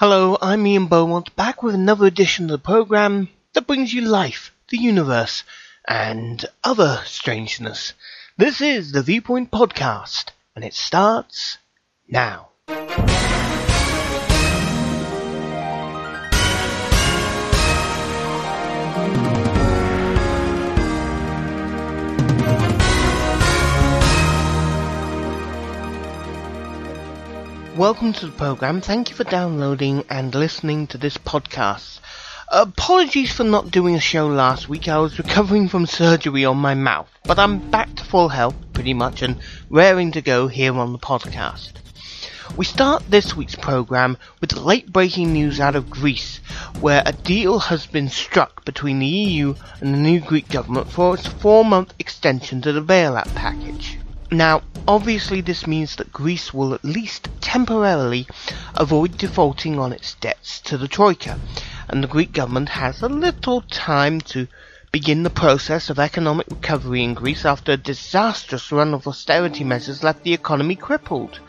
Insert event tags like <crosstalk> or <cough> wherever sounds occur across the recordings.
Hello, I'm Ian Beaumont, back with another edition of the program that brings you life, the universe, and other strangeness. This is the Viewpoint Podcast, and it starts now. Welcome to the program. Thank you for downloading and listening to this podcast. Apologies for not doing a show last week. I was recovering from surgery on my mouth, but I'm back to full health pretty much and raring to go here on the podcast. We start this week's program with late breaking news out of Greece, where a deal has been struck between the EU and the new Greek government for its four month extension to the bailout package. Now, obviously this means that Greece will at least temporarily avoid defaulting on its debts to the Troika, and the Greek government has a little time to begin the process of economic recovery in Greece after a disastrous run of austerity measures left the economy crippled.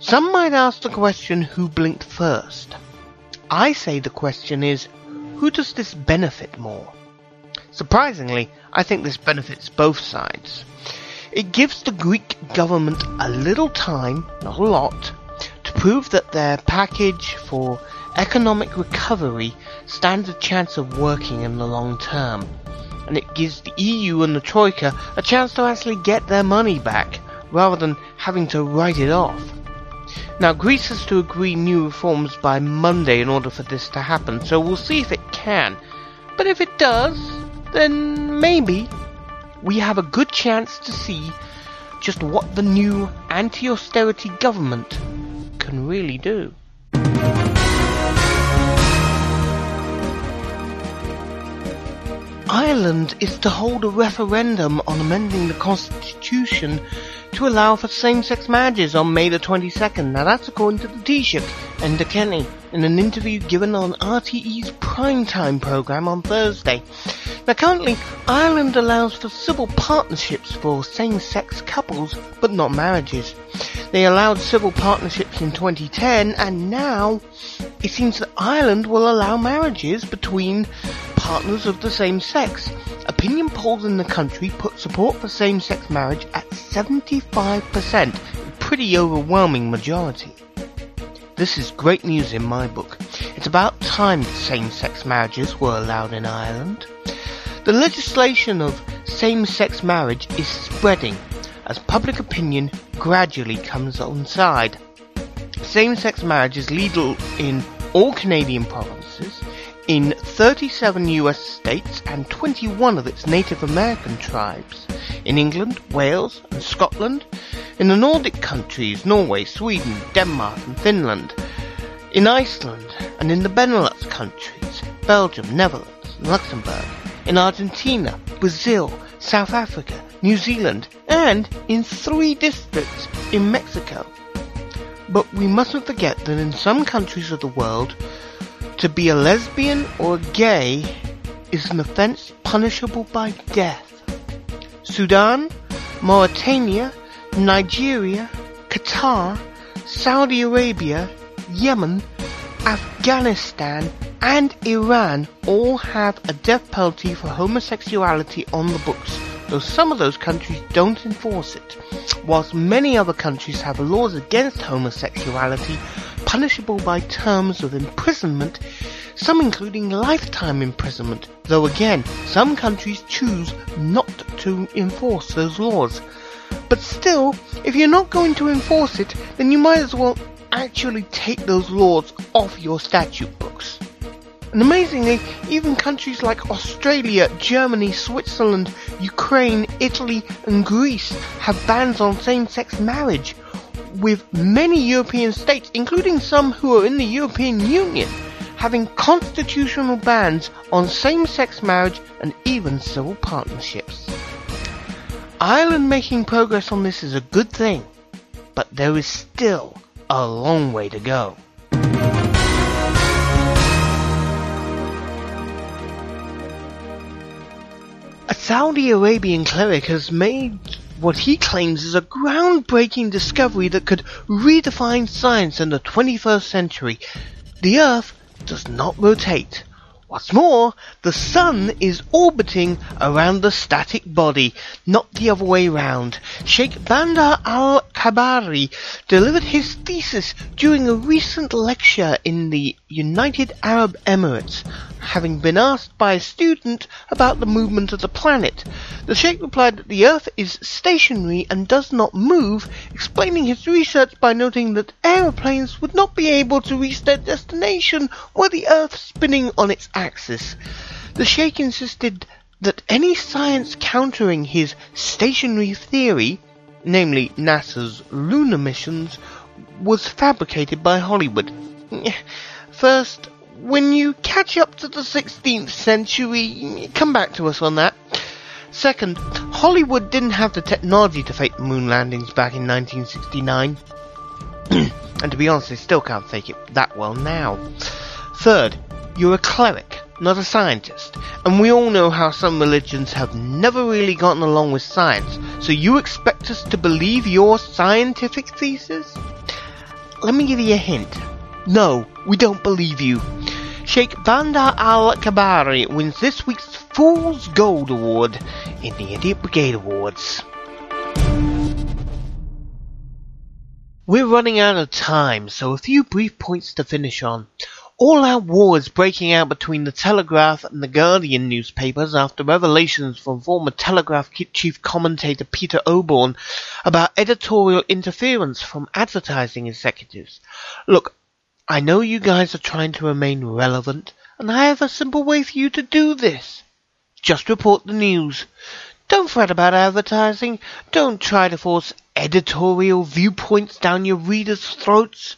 Some might ask the question who blinked first. I say the question is who does this benefit more? Surprisingly, I think this benefits both sides. It gives the Greek government a little time, not a lot, to prove that their package for economic recovery stands a chance of working in the long term. And it gives the EU and the Troika a chance to actually get their money back, rather than having to write it off. Now, Greece has to agree new reforms by Monday in order for this to happen, so we'll see if it can. But if it does, then maybe we have a good chance to see just what the new anti-austerity government can really do. Ireland is to hold a referendum on amending the constitution to allow for same-sex marriages on May the 22nd. Now that's according to the Taoiseach Enda Kenny in an interview given on RTE's primetime programme on Thursday. Now currently, Ireland allows for civil partnerships for same-sex couples, but not marriages. They allowed civil partnerships in 2010, and now it seems that Ireland will allow marriages between partners of the same sex. Opinion polls in the country put support for same-sex marriage at 75%, a pretty overwhelming majority. This is great news in my book. It's about time same-sex marriages were allowed in Ireland. The legislation of same-sex marriage is spreading as public opinion gradually comes on side. Same-sex marriage is legal in all Canadian provinces, in 37 US states and 21 of its Native American tribes, in England, Wales and Scotland, in the Nordic countries, Norway, Sweden, Denmark and Finland, in Iceland and in the Benelux countries, Belgium, Netherlands, and Luxembourg, in Argentina, Brazil, South Africa, New Zealand, and in three districts in Mexico. But we mustn't forget that in some countries of the world, to be a lesbian or gay is an offense punishable by death. Sudan, Mauritania, Nigeria, Qatar, Saudi Arabia, Yemen, Afghanistan, and Iran all have a death penalty for homosexuality on the books, though some of those countries don't enforce it, whilst many other countries have laws against homosexuality punishable by terms of imprisonment, some including lifetime imprisonment, though again, some countries choose not to enforce those laws. But still, if you're not going to enforce it, then you might as well actually take those laws off your statute. And amazingly, even countries like Australia, Germany, Switzerland, Ukraine, Italy, and Greece have bans on same-sex marriage, with many European states, including some who are in the European Union, having constitutional bans on same-sex marriage and even civil partnerships. Ireland making progress on this is a good thing, but there is still a long way to go. A Saudi Arabian cleric has made what he claims is a groundbreaking discovery that could redefine science in the 21st century. the Earth does not rotate. What's more, the Sun is orbiting around the static body, not the other way round. Sheikh Bandar al-Kabari delivered his thesis during a recent lecture in the United Arab Emirates having been asked by a student about the movement of the planet. The Sheikh replied that the Earth is stationary and does not move, explaining his research by noting that aeroplanes would not be able to reach their destination were the Earth spinning on its axis. The Sheikh insisted that any science countering his stationary theory, namely NASA's lunar missions, was fabricated by Hollywood. <laughs> First, when you catch up to the 16th century, come back to us on that. Second, Hollywood didn't have the technology to fake moon landings back in 1969. <clears throat> and to be honest, they still can't fake it that well now. Third, you're a cleric, not a scientist. And we all know how some religions have never really gotten along with science. So you expect us to believe your scientific thesis? Let me give you a hint. No, we don't believe you. Sheikh Bandar Al Kabari wins this week's Fool's Gold Award in the Idiot Brigade Awards. We're running out of time, so a few brief points to finish on. All out wars breaking out between the Telegraph and the Guardian newspapers after revelations from former Telegraph chief commentator Peter Oborne about editorial interference from advertising executives. Look, I know you guys are trying to remain relevant, and I have a simple way for you to do this. Just report the news. Don't fret about advertising. Don't try to force editorial viewpoints down your readers' throats.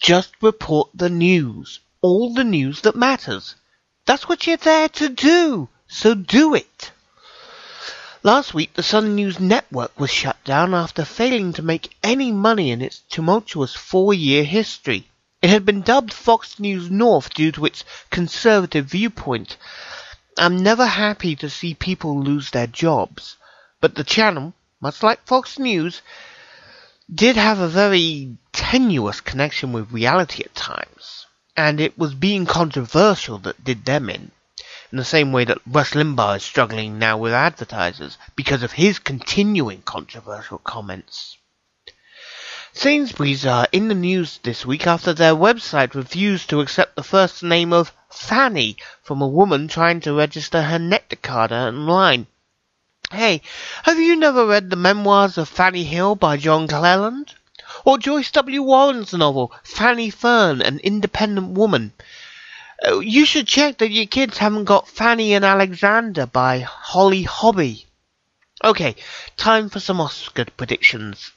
Just report the news. All the news that matters. That's what you're there to do. So do it. Last week, the Sun News Network was shut down after failing to make any money in its tumultuous four-year history. It had been dubbed Fox News North due to its conservative viewpoint. I'm never happy to see people lose their jobs, but the channel, much like Fox News, did have a very tenuous connection with reality at times, and it was being controversial that did them in. In the same way that Rush Limbaugh is struggling now with advertisers because of his continuing controversial comments. Sainsbury's are in the news this week after their website refused to accept the first name of Fanny from a woman trying to register her Nectar card online. Hey, have you never read the memoirs of Fanny Hill by John Cleland? Or Joyce W. Warren's novel, Fanny Fern, An Independent Woman? Uh, you should check that your kids haven't got Fanny and Alexander by Holly Hobbie. Okay, time for some Oscar predictions.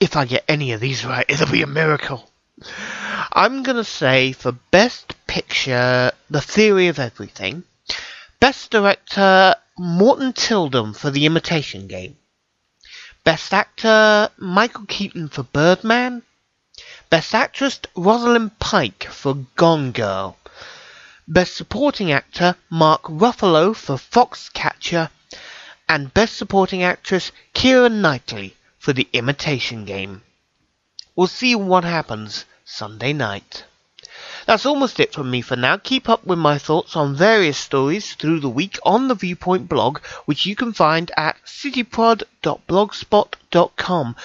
If I get any of these right, it'll be a miracle. I'm going to say for Best Picture, The Theory of Everything. Best Director, Morten Tyldum for The Imitation Game. Best Actor, Michael Keaton for Birdman. Best Actress, Rosalind Pike for Gone Girl. Best Supporting Actor, Mark Ruffalo for Foxcatcher. And Best Supporting Actress, Keira Knightley for the imitation game. We'll see what happens Sunday night. That's almost it from me for now. Keep up with my thoughts on various stories through the week on the Viewpoint blog, which you can find at cityprod.blogspot.com.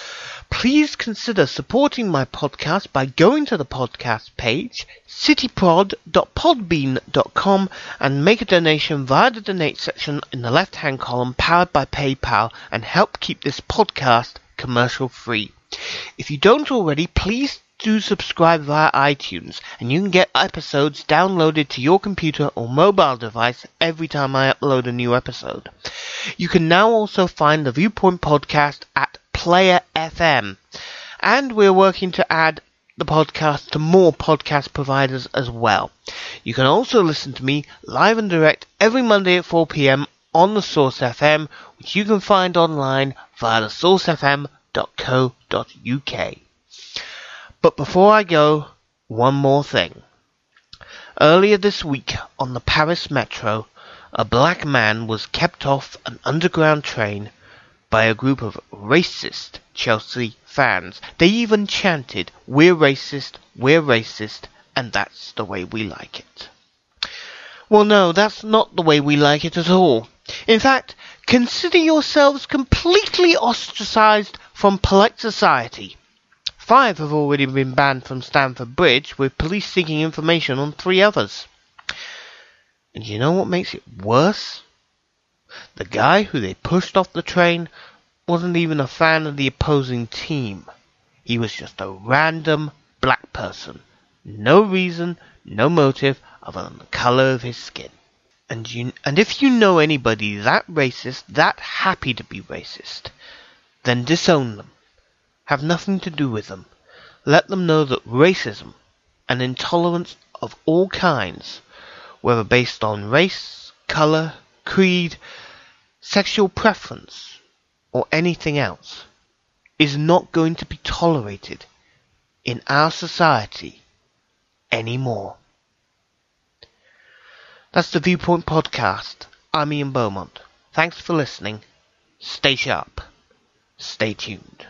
Please consider supporting my podcast by going to the podcast page, cityprod.podbean.com, and make a donation via the donate section in the left hand column powered by PayPal and help keep this podcast commercial free. If you don't already, please do subscribe via iTunes, and you can get episodes downloaded to your computer or mobile device every time I upload a new episode. You can now also find the Viewpoint podcast at Player FM, and we're working to add the podcast to more podcast providers as well. You can also listen to me live and direct every Monday at 4 p.m. on the Source FM, which you can find online via the Source FM www.uk. But before I go, one more thing. Earlier this week on the Paris metro, a black man was kept off an underground train by a group of racist Chelsea fans. They even chanted, We're racist, we're racist, and that's the way we like it. Well, no, that's not the way we like it at all. In fact, consider yourselves completely ostracized from polite society. Five have already been banned from Stamford Bridge, with police seeking information on three others. And you know what makes it worse? The guy who they pushed off the train wasn't even a fan of the opposing team. He was just a random black person. No reason, no motive other than the color of his skin. And you and if you know anybody that racist, that happy to be racist, then disown them. Have nothing to do with them. Let them know that racism and intolerance of all kinds, whether based on race, color, creed, sexual preference, or anything else, is not going to be tolerated in our society anymore. That's the Viewpoint Podcast. I'm Ian Beaumont. Thanks for listening. Stay sharp. Stay tuned.